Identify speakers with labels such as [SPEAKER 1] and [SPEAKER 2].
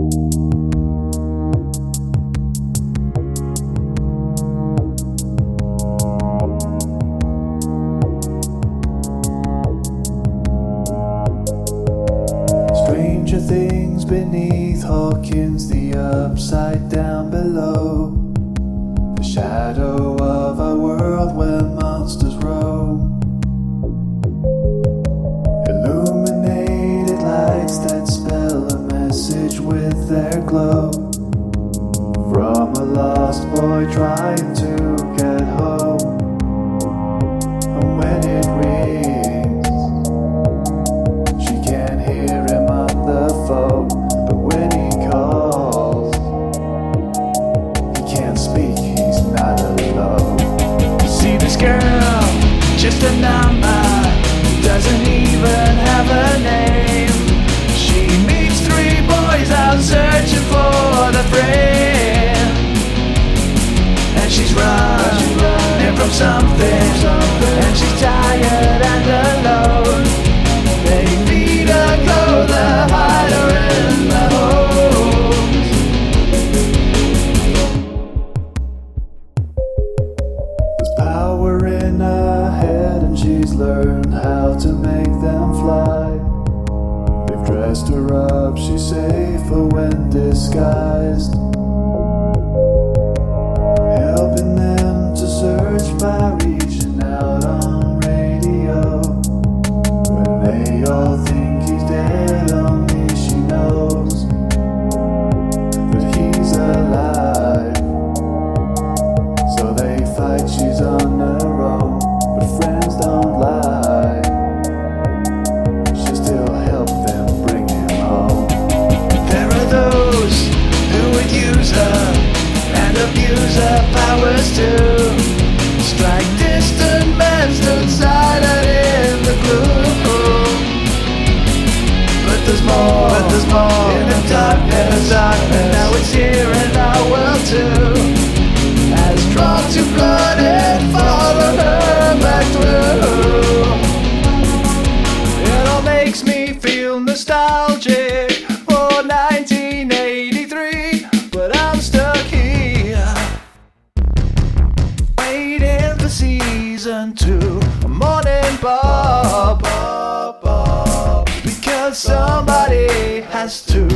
[SPEAKER 1] Stranger things beneath Hawkins, the upside down below. The shadow of a just a number, doesn't even have a name. She meets three boys out searching for the friend. And she's running from something, and she's she's learned how to make them fly. They've dressed her up, she's safer when disguised. Helping them to search by reaching out on radio. When they all think first to Barb, Barb, Barb, because somebody has to.